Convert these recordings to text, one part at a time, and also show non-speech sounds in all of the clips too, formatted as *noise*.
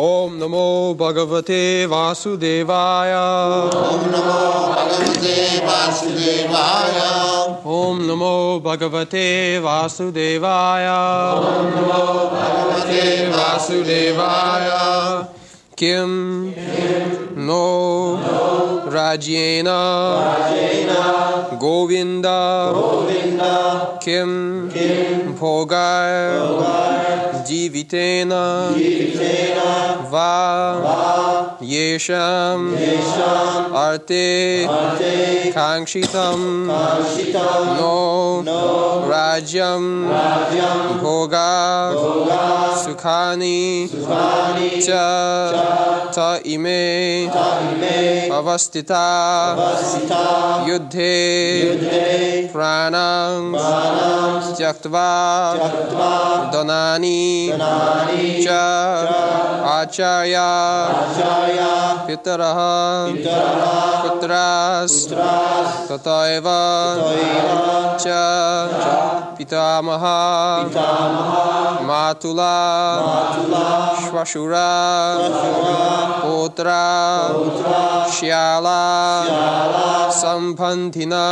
ॐ नमो भगवते वासुदेवाय। ॐ नमो भगवते वासुदेवाय। ॐ नमो भगवते वासुदेवाय। भगवते वासुदेवाय। किं नो राज्येन गोविन्द। किं भोगाय। divitena, divitena. Va, va. येषाम् अर्थे काङ्क्षितं नो राज्यं भोगा सुखानि च अवस्थिता युद्धे प्राणां त्यक्त्वा दनानि च आचार्य पितरः पुत्रास् तथैव च पितामहा मातुला श्वशुरा पुत्रा श्याला सम्बन्धिना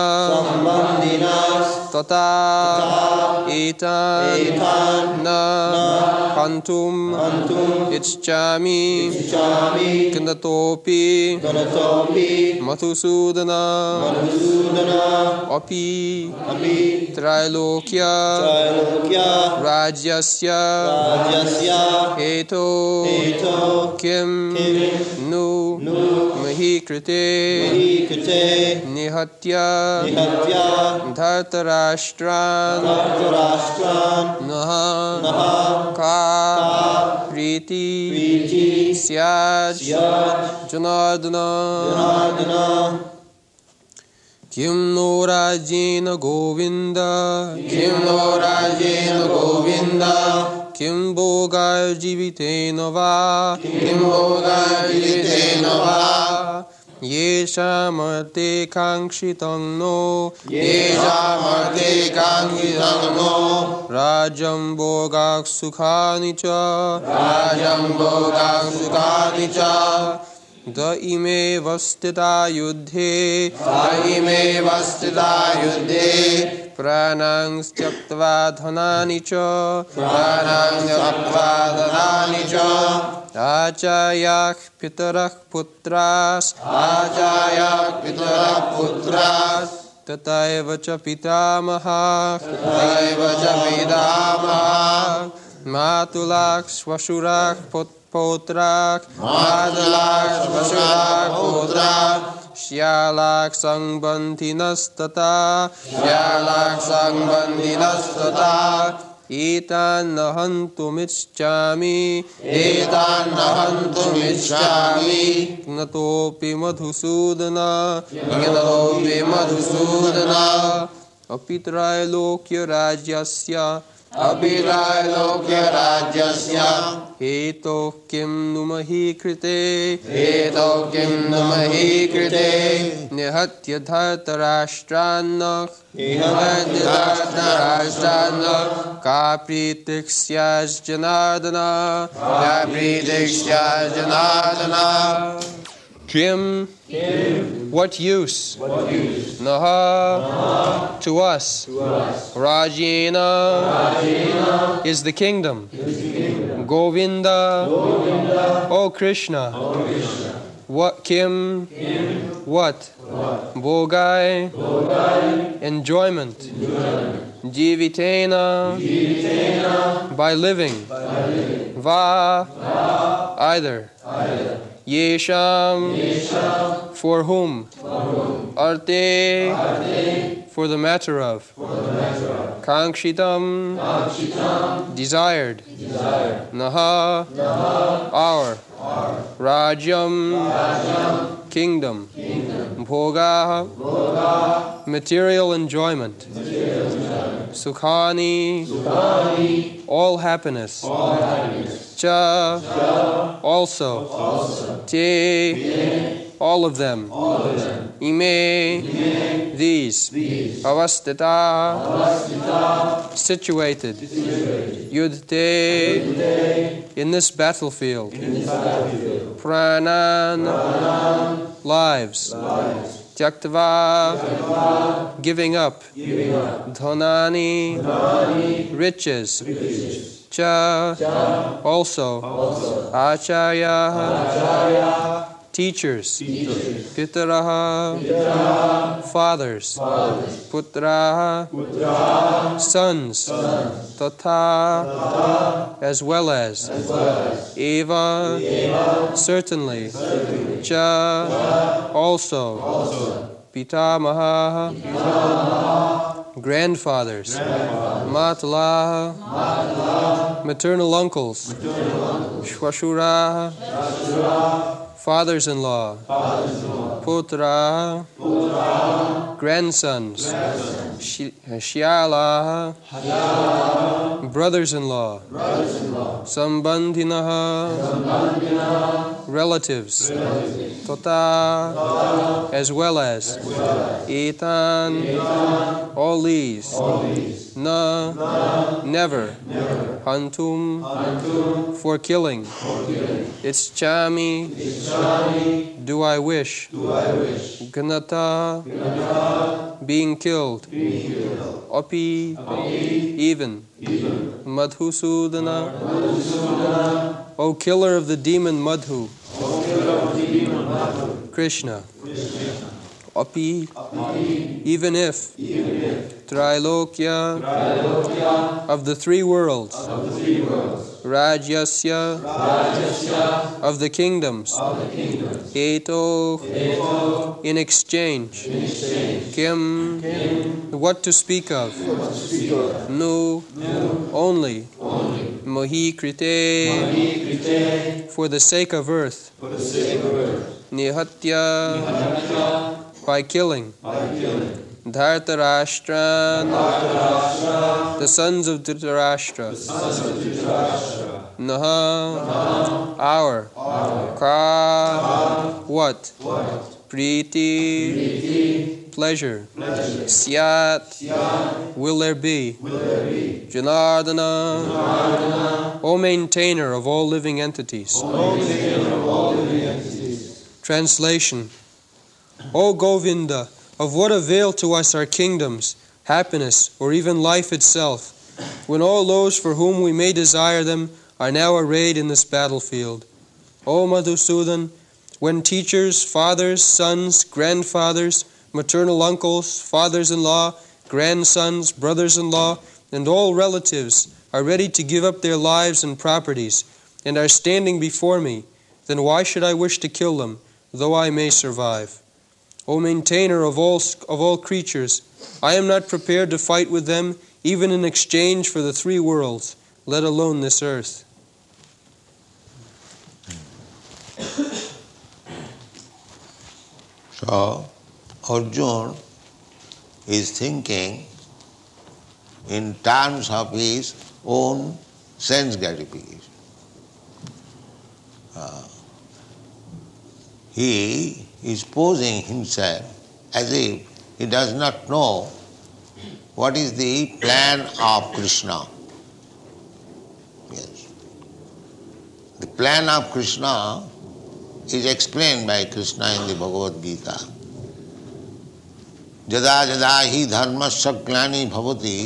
Tata Etan, etan Na, na Hantum, Ichchami, Kandatopi, kandatopi Api, api Trilokya, rajasya Rajyasya, Eto, kim Nu मही कृते निहत्य धर्तराष्ट्रान् नः का प्रीति स्यात् जनार्दन। किं नो राज्येन गोविन्द? किं नो राज्येन गोविन्द? किं भोगाय जीवितेन वा? किं भोगाय जीवितेन वा? येषामर्थे काङ्क्षितं नो। येषामर्थे काङ्क्षितं नो। राज्यं भोगाः सुखानि च। राजं भोगाः सुखानि च। द इमेव स्थिता युद्धे। इमेव स्थिता युद्धे। प्राणां त्यक्त्वा धनानि च। प्राणां त्यक्त्वा ददानि च। आचार्याः पितरः पुत्रास्। आचार्य पितरः पुत्राः तथैव च पितामहाः। तथैव च पितामहाः। मातुलाः श्वशुराः पुत्- पौत्राः मातुलाः श्वशुराः श्यालाक्सङ्बन्धिनस्तता श्यालाक्सङ्बन्धिनस्तता एतान्नहन्तुमिच्छामि एतान्नहन्तुमिच्छामि ज्ञतोऽपि मधुसूदन। ज्ञतोऽपि मधुसूदन। अपि त्रैलोक्यराज्यस्य हेतोः किं नु मही कृते हेतौ किं न मही कृते निहत्य धर्तराष्ट्रान्नः। राष्ट्रान् का प्रीतिः स्याज्जनार्दन प्रीतिक्ष्या Kim. Jim. What use? What use? Naha. Naha. To us. To us. Rajina. Rajina. Is the kingdom. Is the kingdom. Govinda. Govinda. O Krishna. O Krishna. What Kim? What? Bogai, enjoyment. Jivitena, by living. Va, either. Yesham, for whom? Arte, for the matter of. Kankshitam, desired. desired, Naha, our. Rajyam, kingdom. Bhoga, material enjoyment. Sukhani, all happiness. Cha, also. Te, all of them. Ime, these. Avastita, situated. Yudte, in this battlefield. Pranan, lives. Tyaktava, giving up. Dhanani, riches. Cha, Cha also. Acharya, teachers. Pitaraha, fathers. Putraha, sons. Tata, as well as. Eva, certainly. Cha, also. Pitamaha, grandfathers. Matala, maternal uncles. Shwashura, fathers-in-law. Putra, grandsons. Shi- uh, Shiala, brothers-in-law. Sambandhinaha, relatives. Tota. tota, as well as. Etan, all these. Na, never. Hantum, for killing. It's chami, do I wish. Ganata, being killed. Api, even. Madhusudana, O killer of the demon Madhu. Krishna. Api, even if. Trilokya, of the three worlds. rajasya of the kingdoms. Eto, in exchange. Kim, what to speak of. Nu, only. Mohi krite, for the sake of earth. Nihatya, by killing. Dhartarashtra, the sons of Dhritarashtra. Naha, our. Ka, what? Priti, pleasure. Syat, will there be? Janardana, O maintainer of all living entities. Translation O Govinda, of what avail to us are kingdoms, happiness, or even life itself, when all those for whom we may desire them are now arrayed in this battlefield? O Madhusudan, when teachers, fathers, sons, grandfathers, maternal uncles, fathers in law, grandsons, brothers in law, and all relatives are ready to give up their lives and properties, and are standing before me, then why should I wish to kill them, though I may survive? O maintainer of all, of all creatures, I am not prepared to fight with them, even in exchange for the three worlds, let alone this earth. So, Arjun is thinking in terms of his own sense gratification. Uh, he is posing himself as if he does not know what is the plan of Krishna. Yes. The plan of Krishna is explained by Krishna in the Bhagavad Gita. जदा जदा ही धर्मस्य ग्लानि भवति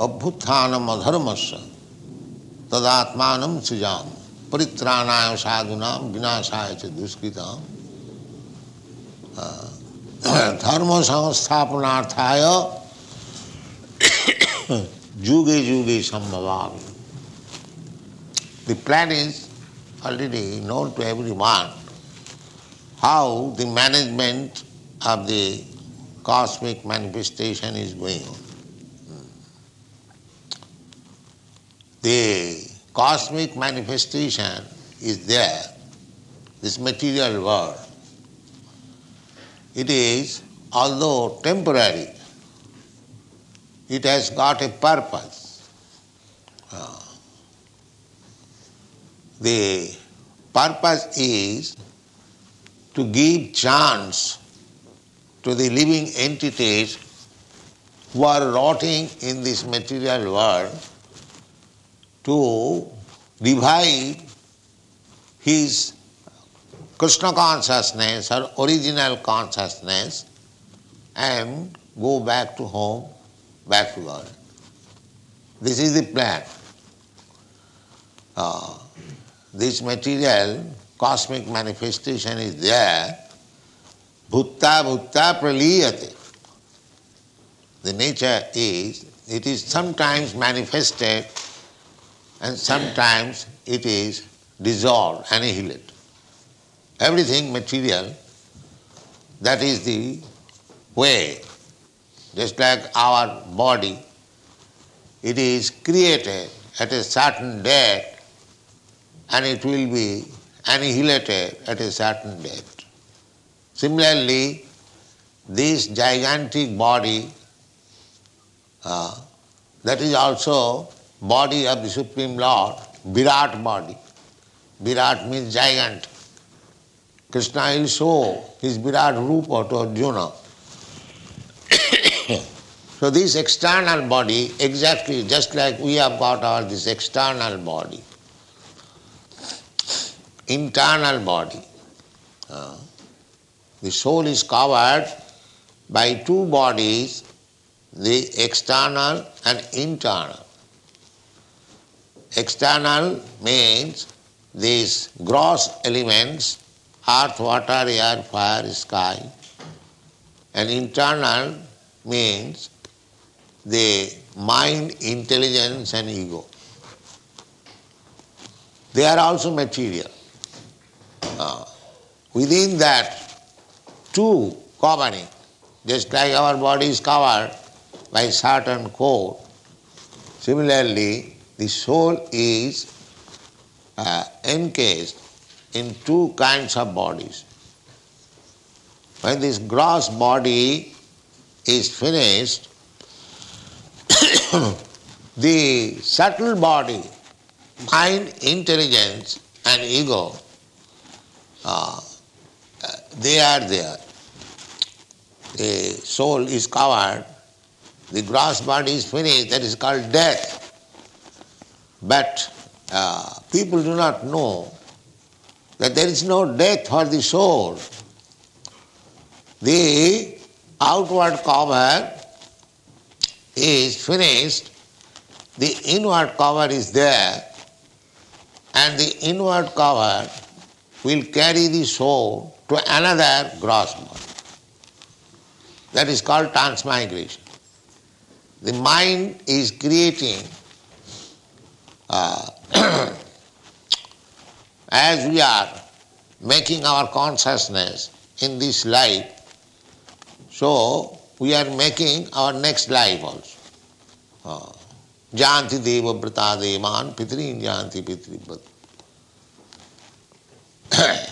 अभ्युत्थानम अधर्मस्य तदात्मानं सृजाम परित्राणाय साधुनां विनाशाय च दुष्कृताम धर्म संस्थापनार्थाय जुगे जुगे संभवामि The plan is already known to everyone how the management of the cosmic manifestation is going on. The cosmic manifestation is there, this material world. It is, although temporary, it has got a purpose. Uh, the purpose is to give chance to the living entities who are rotting in this material world to revive his Krishna consciousness or original consciousness and go back to home, back to God. This is the plan. Uh, this material cosmic manifestation is there. Bhutta bhutta praliyate. The nature is, it is sometimes manifested and sometimes it is dissolved, annihilated. Everything material, that is the way. Just like our body, it is created at a certain date and it will be annihilated at a certain date. Similarly, this gigantic body, uh, that is also body of the Supreme Lord, Virat body. Virat means giant. Krishna will show his Virat Rupa to Arjuna. *coughs* so this external body, exactly just like we have got our this external body, internal body. Uh, the soul is covered by two bodies, the external and internal. External means these gross elements earth, water, air, fire, sky. And internal means the mind, intelligence, and ego. They are also material. Uh, within that, two covering, just like our body is covered by certain coat, similarly, the soul is uh, encased in two kinds of bodies. When this gross body is finished, *coughs* the subtle body, mind, intelligence, and ego, uh, they are there. The soul is covered, the gross body is finished, that is called death. But uh, people do not know that there is no death for the soul. The outward cover is finished, the inward cover is there, and the inward cover will carry the soul to another gross body. That is called transmigration. The mind is creating uh, *clears throat* as we are making our consciousness in this life, so we are making our next life also. Uh, janti deva brata devan pitrin janti pitri *coughs*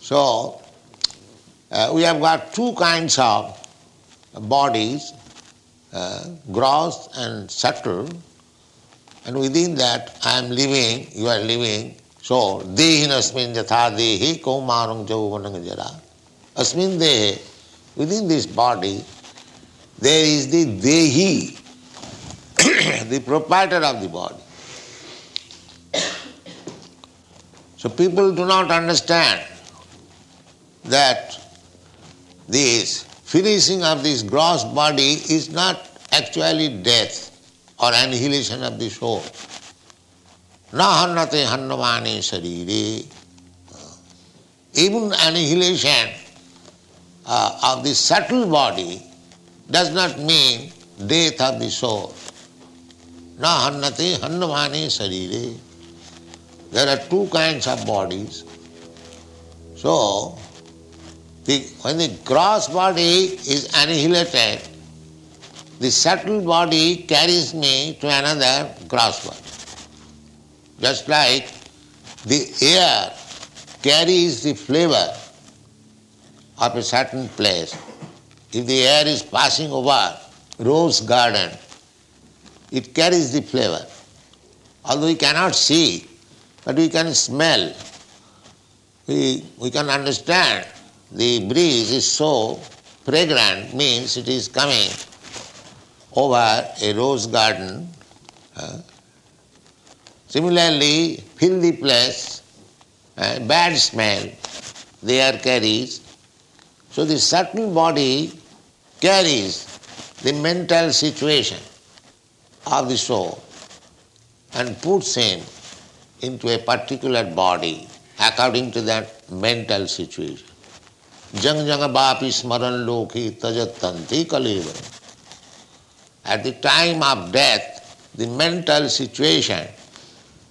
So, uh, we have got two kinds of bodies, uh, gross and subtle, and within that I am living, you are living so, dehin asmin yatha dehi kaumarang jauvanang jara. Asmin dehe, within this body, there is the dehi, *coughs* the proprietor of the body. So people do not understand that this finishing of this gross body is not actually death or annihilation of the soul. न हन्नते हन्नमाने sharire. Even annihilation uh, of the subtle body does not mean death of the soul. Na hannate hannamane sharire. There are two kinds of bodies. The, when the gross body is annihilated, the subtle body carries me to another gross body. Just like the air carries the flavor of a certain place. If the air is passing over rose garden, it carries the flavor. Although we cannot see, but we can smell. we, we can understand the breeze is so fragrant means it is coming over a rose garden. Uh, similarly, filthy place, uh, bad smell, there carries. So the subtle body carries the mental situation of the soul and puts him into a particular body according to that mental situation. Jang jang bapi smaran loki tajatanti kaleva. At the time of death, the mental situation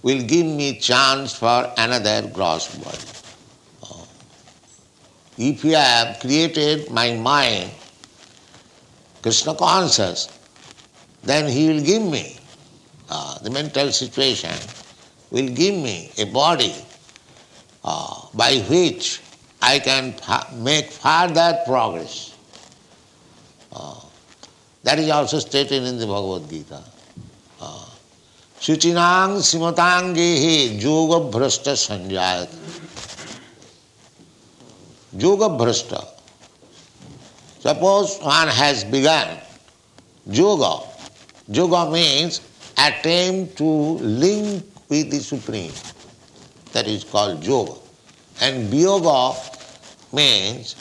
will give me chance for another gross body. Oh. If you have created my mind, Krishna conscious, then he will give me uh, the mental situation, will give me a body uh, by which I can make further progress. Uh, that is also stated in the Bhagavad Gita. शुचिनांग सीमतांगे ही जोग भ्रष्ट संजाय जोग भ्रष्ट suppose one has begun जोग जोग means attempt to link with the Supreme that is called जोग and बियोग means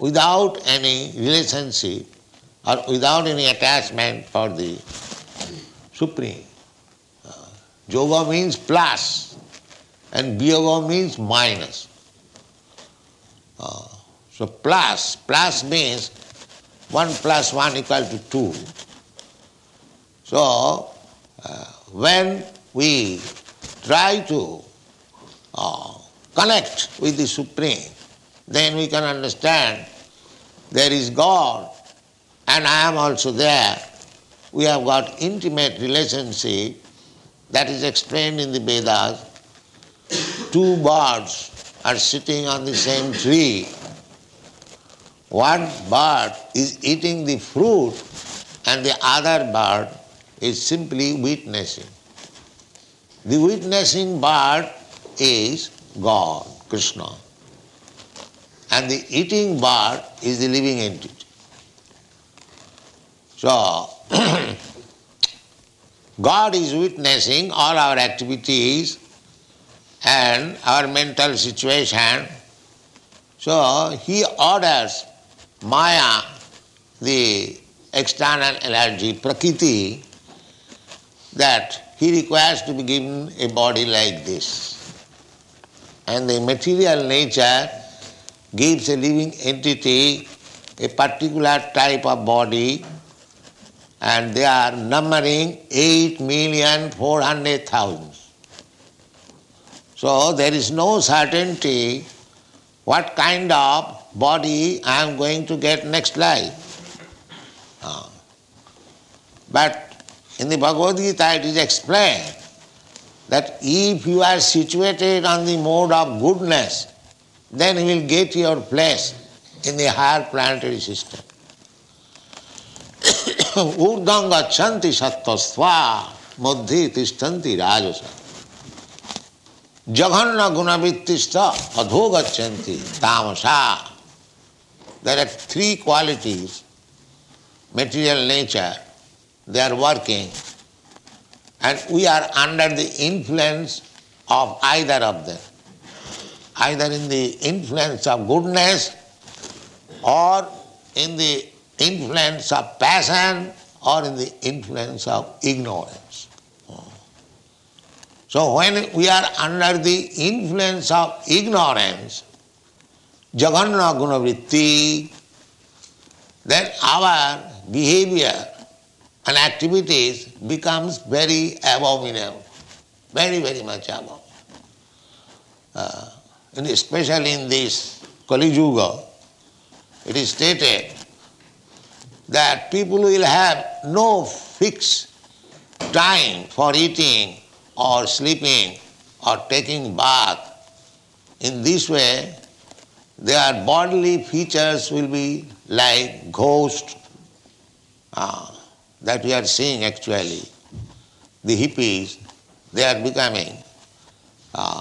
without any relationship or without any attachment for the Supreme. Uh, yoga means plus and biyoga means minus. Uh, so plus, plus means 1 plus 1 equal to 2. So uh, when we try to connect with the Supreme, then we can understand there is God and I am also there. We have got intimate relationship that is explained in the Vedas. Two birds are sitting on the same tree. One bird is eating the fruit and the other bird is simply witnessing. The witnessing bird is God, Krishna. And the eating bird is the living entity. So, *coughs* God is witnessing all our activities and our mental situation. So, He orders Maya, the external energy, Prakriti, that He requires to be given a body like this. And the material nature gives a living entity a particular type of body and they are numbering 8 million 400,000. So there is no certainty what kind of body I am going to get next life. Uh, but in the Bhagavad Gita it is explained that if you are situated on the mode of goodness, then you will get your place in the higher planetary system. ऊर्दंग अच्छा मध्य ठंडी राज जघन्य गुणवृत्तिष्ठ अधो गति तामसा। There are three quality material nature they are working and we are under the influence of either of them either in the influence of goodness or in the influence of passion or in the influence of ignorance. So when we are under the influence of ignorance, Jaganna Gunavritti, then our behavior and activities becomes very abominable, very, very much abominable. Uh, especially in this Kali Yuga, it is stated that people will have no fixed time for eating or sleeping or taking bath. In this way, their bodily features will be like ghosts uh, that we are seeing actually. The hippies, they are becoming uh,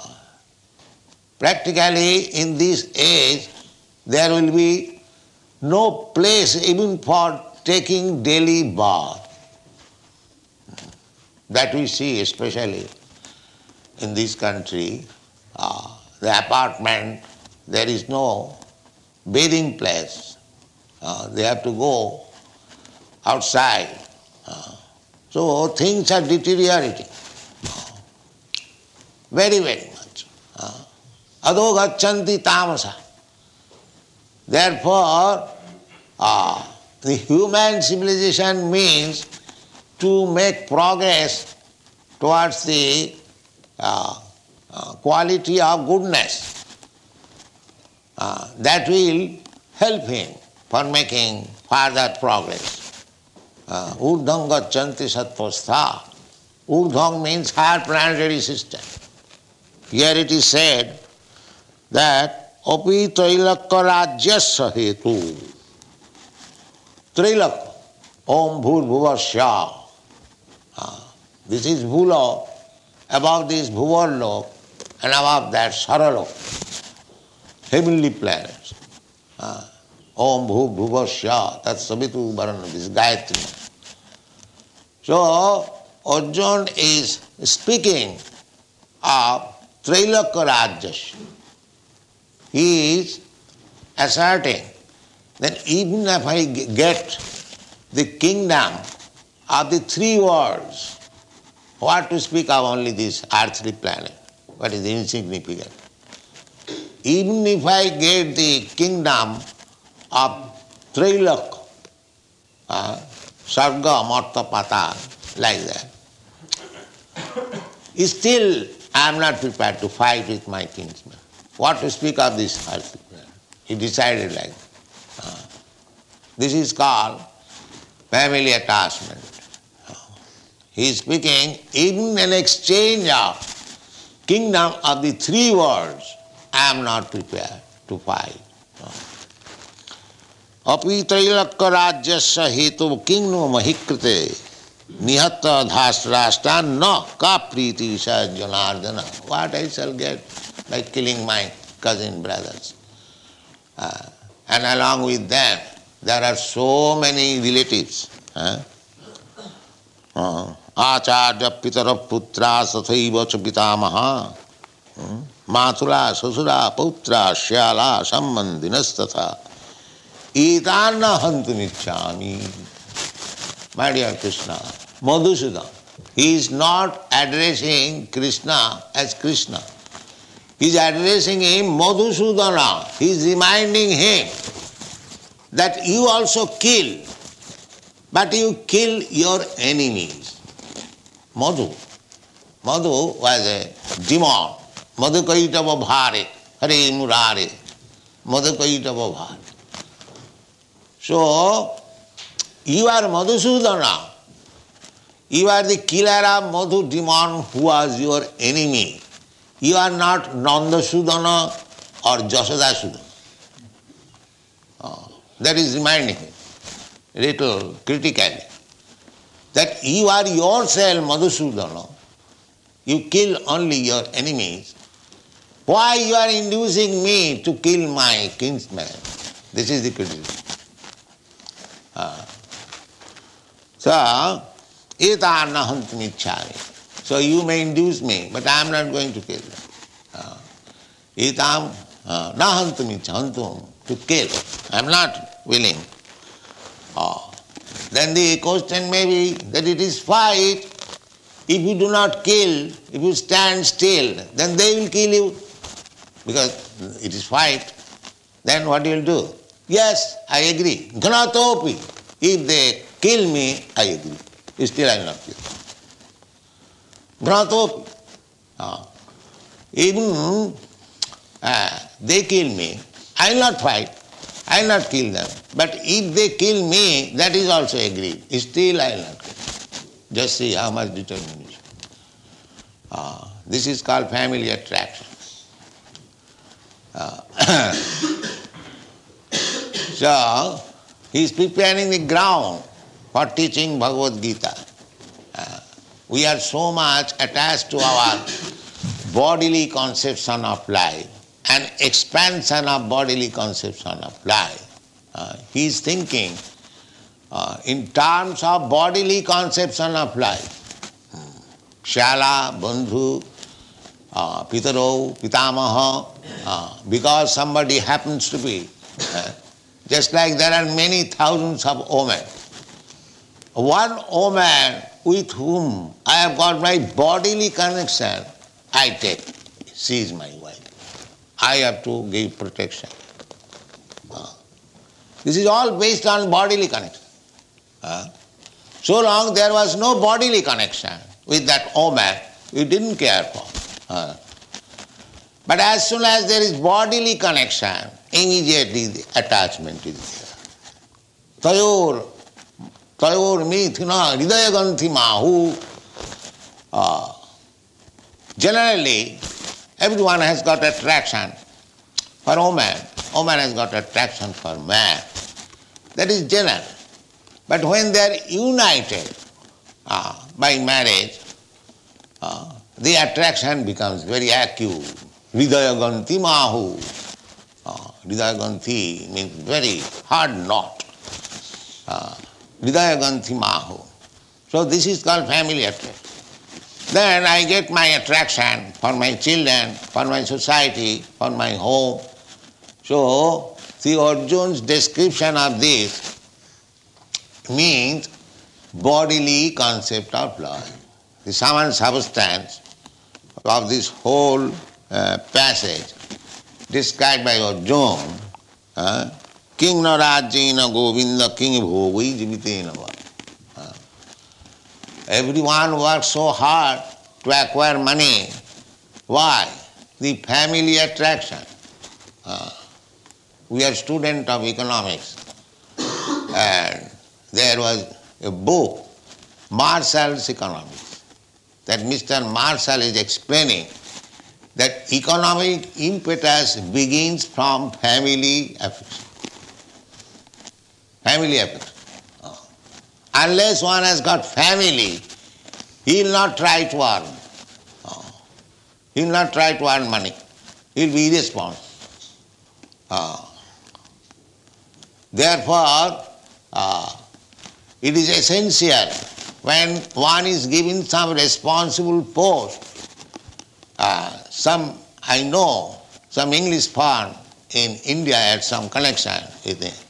practically in this age there will be no place even for taking daily bath. That we see especially in this country. Uh, the apartment, there is no bathing place. Uh, they have to go outside. Uh, so things are deteriorating very, very much. Ado gachanti tamasa. Therefore, uh, the human civilization means to make progress towards the uh, uh, quality of goodness. Uh, that will help him for making further progress. Urdham gachanti sattvastha. Urdham means higher planetary system. Here it is said that api trailokya rajyasya hetu. Trailokya, om bhur bhuvasya. This is bhula, above this bhuvarlok and above that saralok, heavenly planets. Om bhu bhuvasya, that's sabitu varana, this Gayatri. So, Arjun is speaking of Trailokya Rajyasya. He is asserting that even if I get the kingdom of the three worlds, what to speak of only this earthly planet? What is insignificant? Even if I get the kingdom of Trilok, uh, Sarga, Marta, Pata, like that, still I am not prepared to fight with my kinsman. What to speak of this earthly planet? He decided like that. Uh, this is called family attachment. He is speaking even in exchange of kingdom of the three worlds, I am not prepared to fight. अपि त्रैलक्य राज्य हेतु king महिकृते निहत धाष्ट्राष्ट्रा न का प्रीति Janardan what I shell get by killing my cousin brothers. Uh, and along with them, there are so many relatives. Uh, आचार्य पितर पुत्रा तथैव च पितामहा माथुरा ससुरा पौत्रा श्याला संबंधिनस्तथा एतान हंतुमिच्छामि My dear Krishna, Madhusudan, he is not addressing Krishna as Krishna. He is addressing him Madhusudana. He is reminding him that you also kill, but you kill your enemies. Madhu. Madhu was a demon. Madhu kaitava bhare. Hare murare. Madhu kaitava bhare. So, you are Madhusudana. You are the killer of Madhu demon who was your enemy. You are not Nandasudana or Jasodasudana. Oh, that is reminding him, little critically, that you are yourself Madhusudana. You kill only your enemies. Why you are inducing me to kill my kinsman? This is the criticism. Uh, so, hantamichari. So you may induce me, but I am not going to kill them. Uh, etam uh, na hantum to kill. I am not willing. Uh, then the question may be that it is fight. If you do not kill, if you stand still, then they will kill you. Because it is fight. Then what you will do? Yes, I agree. Gnatopi. If they kill me, I agree. Still I will not kill. Bhratop. Uh, even uh, they kill me, I will not fight, I will not kill them. But if they kill me, that is also agreed. Still I will not kill. Just see how much determination. Uh, this is called family attraction. Uh, *coughs* so, he is preparing the ground for teaching Bhagavad Gita. We are so much attached to our bodily conception of life. and expansion of bodily conception of life. Uh, he is thinking uh, in terms of bodily conception of life. Shala, Bandhu, uh, Pitaro, Pitamaha, uh, because somebody happens to be. Uh, just like there are many thousands of women. One woman with whom I have got my bodily connection, I take. She is my wife. I have to give protection. This is all based on bodily connection. So long there was no bodily connection with that woman, we didn't care for. But as soon as there is bodily connection, immediately the attachment is there. Tayor, tayor mithina hridayaganthi mahu. Uh, generally, everyone has got attraction for woman. Woman has got attraction for man. That is general. But when they are united uh, by marriage, uh, the attraction becomes very acute. Hridayaganti mahu. Uh, means very hard knot. Uh, Hridayaganti mahu. So this is called family attraction. Then I get my attraction for my children, for my society, for my home. So the Arjun's description of this means bodily concept of life. The saman substance of this whole uh, passage described by Arjuna, uh, King Narajena Govinda King Bhogui Jivitena uh, Everyone works so hard to acquire money. Why? The family attraction. We are student of economics and there was a book, Marshall's Economics, that Mr. Marshall is explaining that economic impetus begins from family affection. Family affection. Oh. Unless one has got family, he will not try to earn. Oh. He will not try to earn money. He will be irresponsible. Oh. Therefore, uh, it is essential when one is given some responsible post. Uh, some, I know, some English firm in India had some connection with him.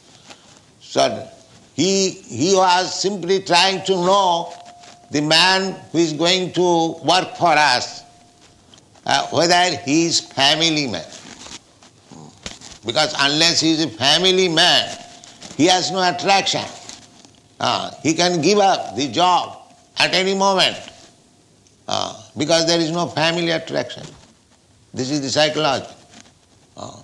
So he, he was simply trying to know the man who is going to work for us, uh, whether he is family man. Because unless he is a family man, he has no attraction. Uh, he can give up the job at any moment uh, because there is no family attraction. This is the psychology. Uh,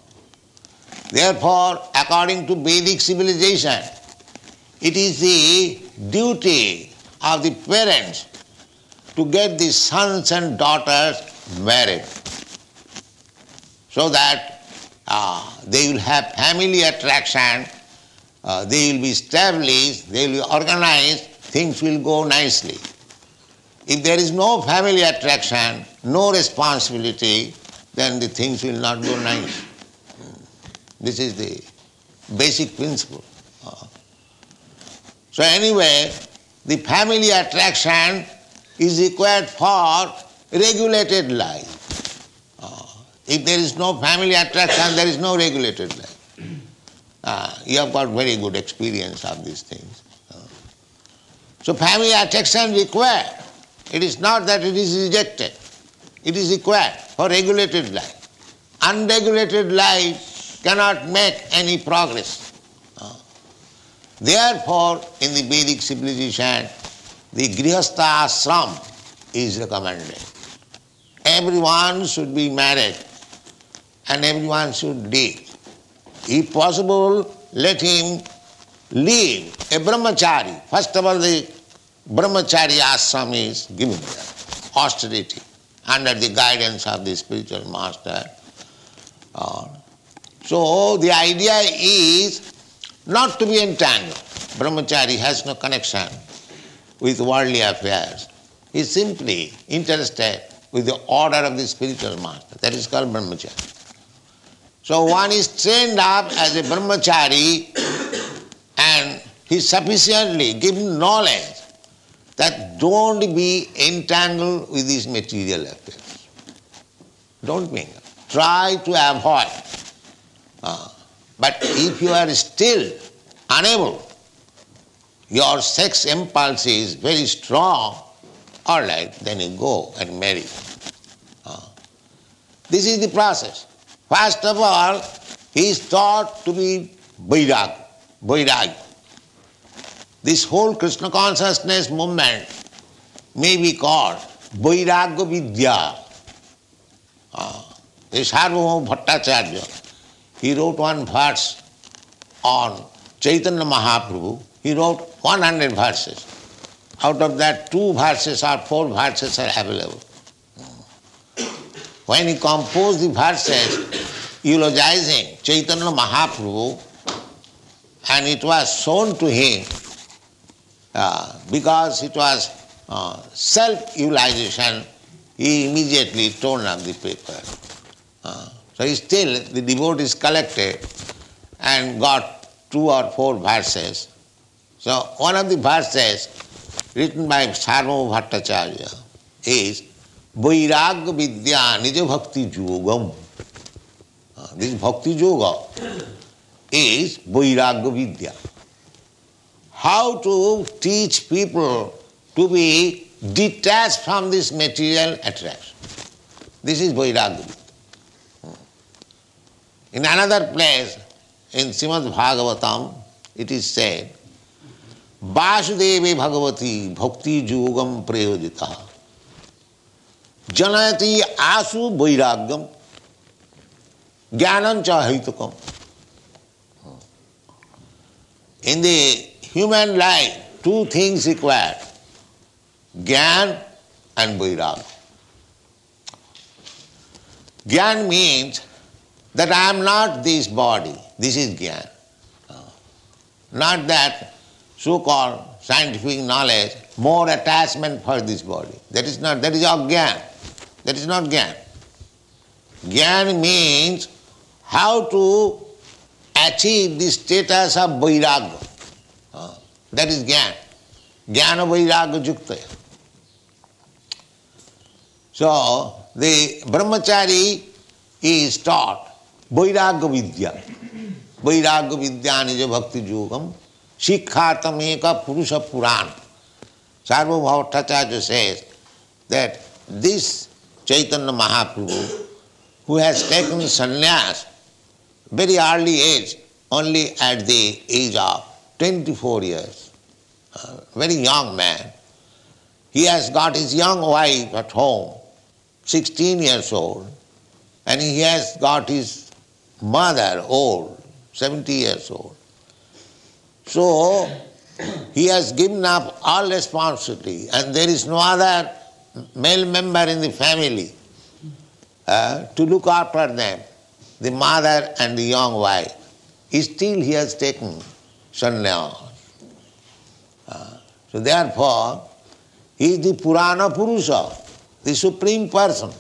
therefore, according to Vedic civilization, it is the duty of the parents to get the sons and daughters married so that uh, they will have family attraction uh, they will be established, they will be organized, things will go nicely. If there is no family attraction, no responsibility, then the things will not go nice. This is the basic principle. So anyway, the family attraction is required for regulated life. If there is no family attraction, there is no regulated life. Uh, you have got very good experience of these things. So family attraction required. It is not that it is rejected. It is required for regulated life. Unregulated life cannot make any progress. Uh, therefore, in the Vedic civilization, the Grihastha ashram is recommended. Everyone should be married and everyone should live if possible, let him live a brahmachari. First of all, the brahmachari ashram is given there, austerity, under the guidance of the spiritual master. Uh, so the idea is not to be entangled. Brahmachari has no connection with worldly affairs. He is simply interested with the order of the spiritual master. That is called brahmachari. So one is trained up as a brahmachari and he sufficiently given knowledge that don't be entangled with these material affairs. Don't mingle. Try to avoid. Uh, but if you are still unable, your sex impulse is very strong, all right, then you go and marry. Uh, this is the process. First of all, he is taught to be Vairag, Vairag. This whole Krishna consciousness movement may be called Vairagya Vidya. Uh, this Sarvabhauma Bhattacharya, he wrote one verse on Chaitanya Mahaprabhu. He wrote 100 verses. Out of that, two verses or four verses are available. When he composed the verses eulogizing Chaitanya Mahaprabhu, and it was shown to him uh, because it was uh, self-eulogization, he immediately torn up the paper. Uh, so still the devotees collected and got two or four verses. So one of the verses written by Sarvabhauma Bhattacharya is Vairagya Vidya Nija Bhakti Yogam. Uh, this Bhakti Yoga is Vairagya Vidya. How to teach people to be detached from this material attraction. This is Vairagya Vidya. In another place, in Srimad Bhagavatam, it is said, Vasudevi Bhagavati Bhakti Yogam Prayojita Janayati Asu Vairagyam Jnanancha Haitukam In the human life, two things required, Gyan and Vairagya. Gyan means that I am not this body. This is Gyan. Not that so called scientific knowledge, more attachment for this body. That is not, that is Gyan. That is not Gyan. Gyan means how to achieve the status of Vairagya. Uh, that is Gyan. Jnana Vairagya Juktaya. So, the brahmachari is taught Vairagya Vidya. Vairagya Vidya Nija Bhakti Yogam Shikkhartam Eka Purusha Puran. Sarvabhauma Bhattacharya says that this Chaitanya Mahaprabhu, who has taken sannyas very early age, only at the age of 24 years, very young man, he has got his young wife at home, 16 years old, and he has got his mother old, 70 years old. So he has given up all responsibility, and there is no other male member in the family uh, to look after them, the mother and the young wife. Still he has taken sannyas. Uh, so therefore, he is the Purana Purusha, the Supreme Person.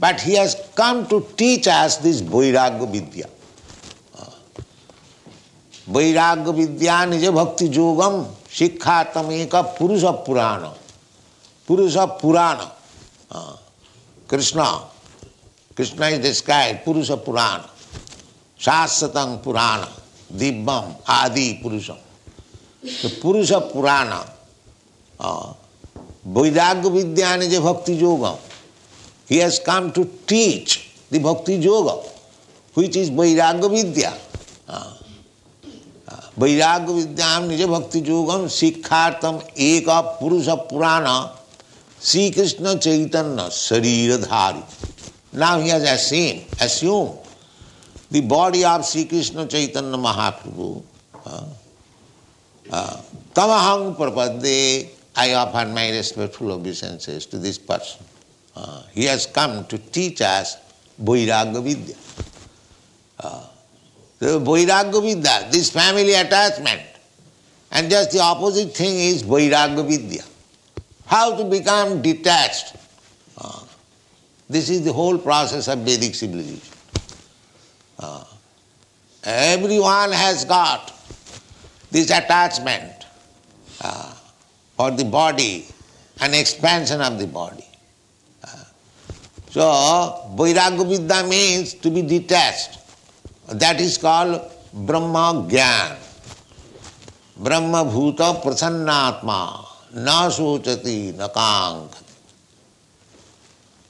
But he has come to teach us this Vairagya Vidya. वैराग्य विद्या निज भक्ति योगम शिक्षा तमेक पुरुष पुराण पुरुष पुराण कृष्ण कृष्ण इज़ डिस्क्राइब पुरुष पुराण शाश्वतं पुराण दिव्यम आदि पुरुषम तो पुरुष पुराण वैराग्य विद्या निज भक्ति योगम he has come to teach the भक्ति योग which is वैराग्य विद्या वैराग्य विद्याम निज भक्ति योगम शिक्षार्थम एक पुरुष पुराण श्री कृष्ण चैतन्य शरीरधारी now he has assumed, assumed the body of Sri Krishna Chaitanya Mahaprabhu. Uh, uh, Tamahang Prapadde, I offer my respectful obeisances to this person. Uh, he has come to teach us Vairagya Vidya. Uh, Vairagya Vidya, this family attachment. And just the opposite thing is Vairagya Vidya. How to become detached. Uh, this is the whole process of Vedic civilization. Uh, everyone has got this attachment uh, for the body and expansion of the body. So, Vairagya means to be detached. That is called Brahma Gyan. Brahma Bhuta Prasannatma Na Sochati Nakankati.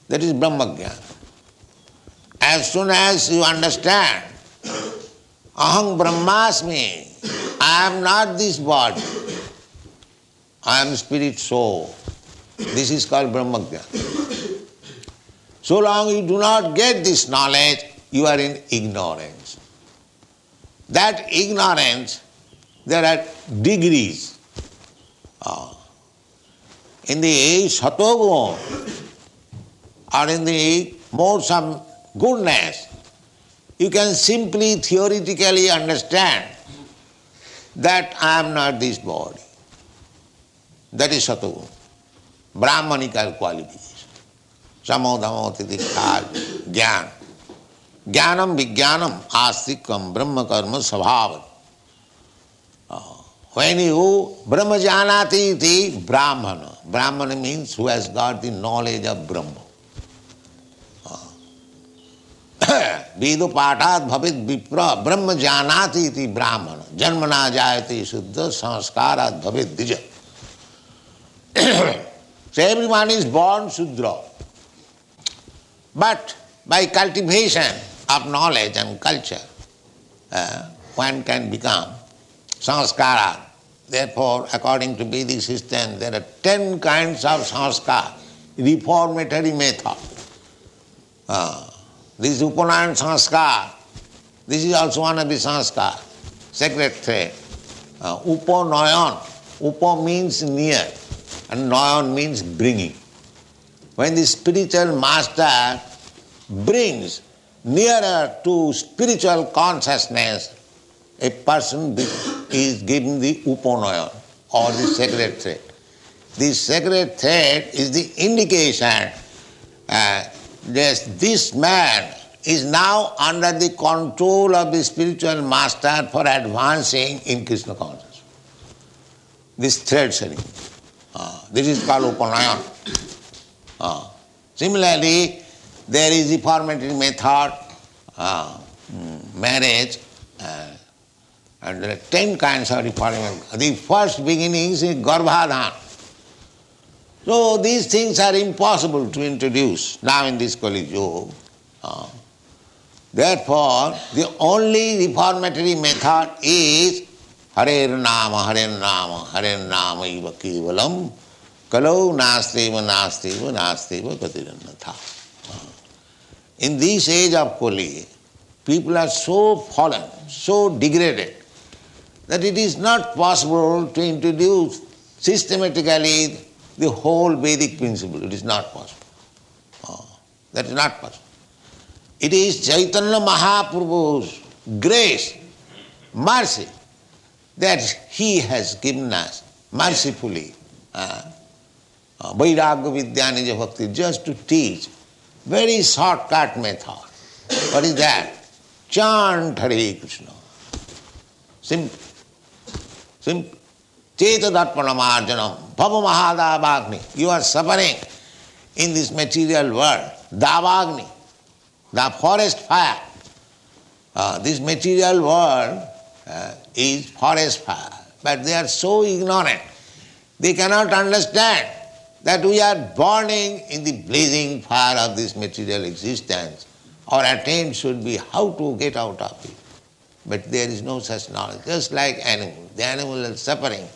That is Brahma Gyan. As soon as you understand, Aham Brahmasmi, I am not this body, I am spirit soul. This is called Brahmagya. So long you do not get this knowledge, you are in ignorance. That ignorance, there are degrees. Uh, in the Satogun, or in the modes of goodness, you can simply theoretically understand that I am not this body. That is Satoguna. Brahmanical qualities. शमोधमो तिदिक्षा ज्ञान ज्ञानम विज्ञानम आस्तिकम ब्रह्म कर्म स्वभाव When you Brahma Janati Brahmin Brahmin means means who has got the knowledge of Brahma. वेदोपाठात भवित विप्र ब्रह्म जानाति इति ब्राह्मण जन्म ना जायते शुद्ध संस्कार भवित द्विज every one is born shudra But by cultivation of knowledge and culture, uh, one can become sanskara. Therefore, according to Vedic system, there are ten kinds of sanskara, reformatory method. Uh, this Upanayan sanskara, this is also one of the sanskara, sacred thread. Uh, upanayan, upa means near and nayan means bringing. When the spiritual master brings nearer to spiritual consciousness, a person is given the upanayan or the sacred thread. The sacred thread is the indication uh, Yes, this man is now under the control of the spiritual master for advancing in Krishna consciousness. This thread setting. Uh, this is called Upanayan. Uh, similarly, there is the formative method, uh, marriage, uh, and there are ten kinds of reforming. The first beginning is Garbhadhan. So these things are impossible to introduce now in this Kali Yuga. Uh, therefore, the only reformatory method is Hare Nama, Hare Nama, Hare Nama iva kevalam, kalau nasteva nasteva nasteva gatirannatha. In this age of Kali, people are so fallen, so degraded, that it is not possible to introduce systematically the whole Vedic principle. It is not possible. Oh, that is not possible. It is Chaitanya Mahaprabhu's grace, mercy, that he has given us mercifully. Uh, वैराग्य विद्या निज भक्ति just to teach very shortcut method is that chant Hare Krishna चेत दर्पण भव महादावाग्नि you are suffering in this material world दावाग्नि the forest fire this material world is forest fire but they are so ignorant they cannot understand that we are burning in the blazing fire of this material existence. Our attempt should be how to get out of it. But there is no such knowledge. Just like animals. the animals are suffering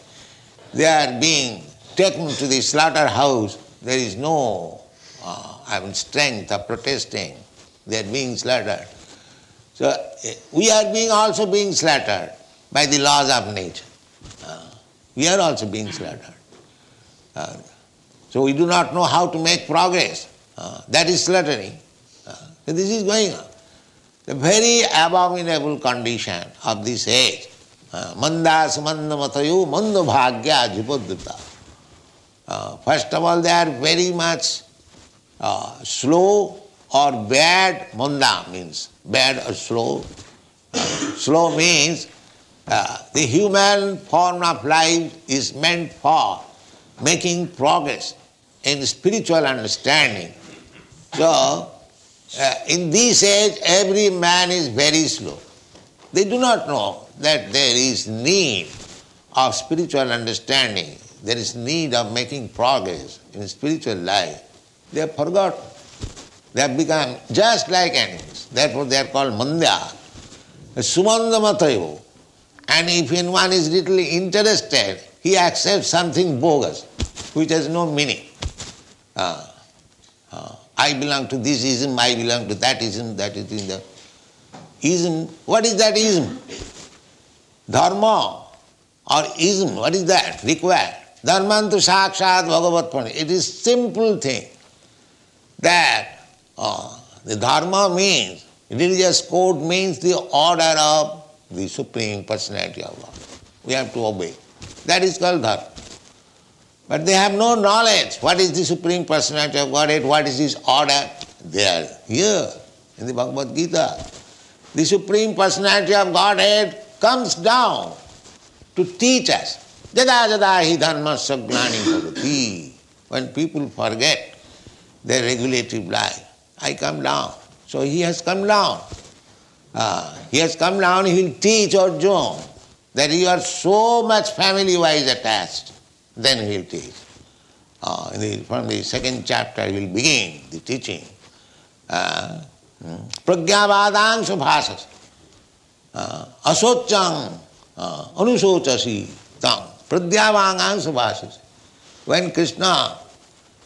they are being taken to the slaughterhouse. There is no uh, I mean, strength of protesting. They are being slaughtered. So eh, we are being also being slaughtered by the laws of nature. Uh, we are also being slaughtered. Uh, so we do not know how to make progress. Uh, that is slaughtering. Uh, so this is going on. The very abominable condition of this age Mandas Mandamatayu Mandabhagya Jipodrita. First of all, they are very much uh, slow or bad. Manda means bad or slow. Uh, Slow means uh, the human form of life is meant for making progress in spiritual understanding. So, uh, in this age, every man is very slow. They do not know that there is need of spiritual understanding, there is need of making progress in spiritual life. They have forgotten. They have become just like animals. Therefore, they are called mandya. Sumandamatayo. And if anyone is little interested, he accepts something bogus, which has no meaning. Uh, uh, I belong to this ism, I belong to that ism, that is in the ism. What is that ism? Dharma or ism, what is that? Required. Dharmantu sakshat bhagavat It is simple thing that uh, the dharma means, religious code means the order of the Supreme Personality of God. We have to obey. That is called dharma. But they have no knowledge. What is the Supreme Personality of Godhead? What is His order? They are here in the Bhagavad Gita. The Supreme Personality of Godhead comes down to teach us. Jada jada hi. When people forget their regulative life, I come down. So he has come down. Uh, he has come down, he will teach Arjuna that you are so much family wise attached. Then he will teach. Uh, the, from the second chapter, he will begin the teaching. Uh, hmm, Pragyavadang subhasas. Uh, asochang uh, anusochasi tang. Pradyavangang subhasas. When Krishna,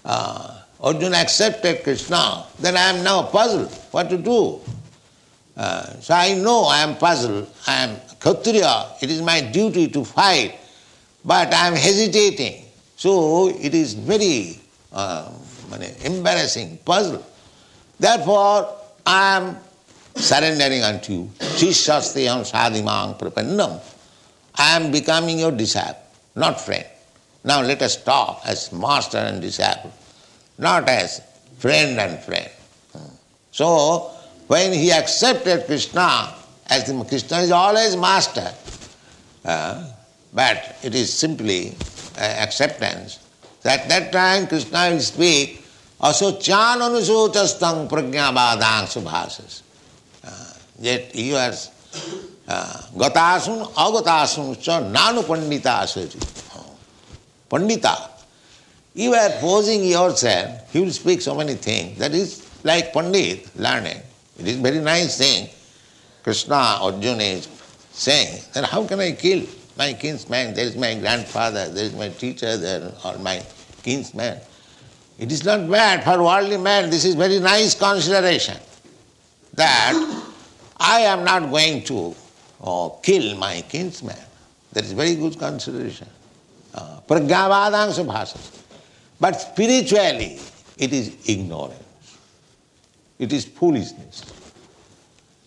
uh, Arjuna accepted Krishna, then I am now puzzled what to do. Uh, so I know I am puzzled, I am Kshatriya, it is my duty to fight, but I am hesitating. So it is very uh, embarrassing, puzzle. Therefore, I am surrendering unto you. Shishasteyam sadhimang prapannam. I am becoming your disciple, not friend. Now let us talk as master and disciple, not as friend and friend. So, when he accepted Krishna, as the, Krishna is always master, uh, but it is simply uh, acceptance. At that time Krishna will speak, asochan anusotastang pragyabadang subhasas. Uh, yet you are uh, gatasun agatasun cha nanu pandita asuri. Pandita. You are posing yourself, he will speak so many things. That is like Pandit, learning. It is very nice thing. Krishna, Arjuna is saying that how can I kill my kinsman? There is my grandfather, there is my teacher, there or my kinsman. It is not bad for worldly man. This is very nice consideration that I am not going to uh, kill my kinsman. That is very good consideration. Uh. But spiritually, it is ignorance. It is foolishness.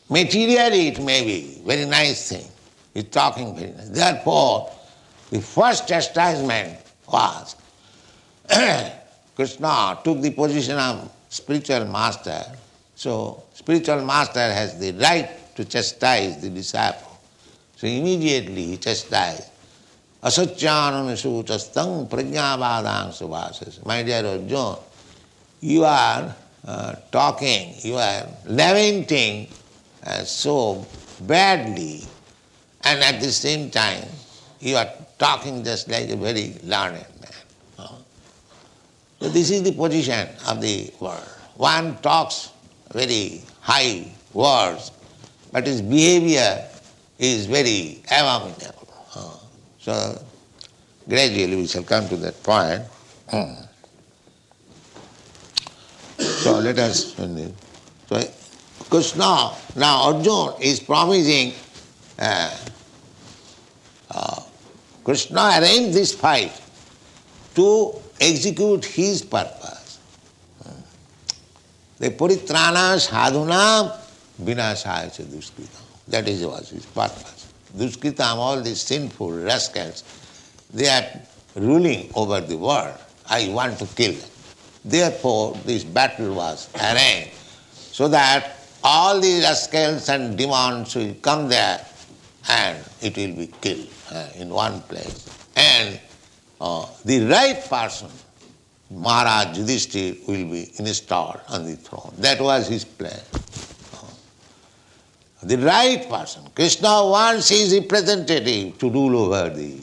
Materially, it may be very nice thing. He's talking very nice. Therefore, the first chastisement was *clears throat* Krishna took the position of spiritual master. So, spiritual master has the right to chastise the disciple. So, immediately he chastised. Asacyananasutastam pragyavadang subhasas. My dear Arjuna, you are uh, talking, you are lamenting uh, so badly, and at the same time, you are talking just like a very learned man. So this is the position of the world. One talks very high words, but his behavior is very abominable. So gradually we shall come to that point. So let us. So Krishna, now Arjuna is promising. Uh, Krishna arranged this fight to execute his purpose. The puritrana sadhuna vinasaya duskritam. That is was his purpose. Duskritam, all these sinful rascals, they are ruling over the world. I want to kill them. Therefore, this battle was arranged so that all the rascals and demons will come there and it will be killed uh, in one place. And uh, the right person, Maharaj Yudhishthir, will be installed on the throne. That was his plan. Uh, the right person. Krishna wants his representative to rule over the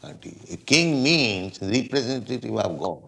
country. A king means representative of God.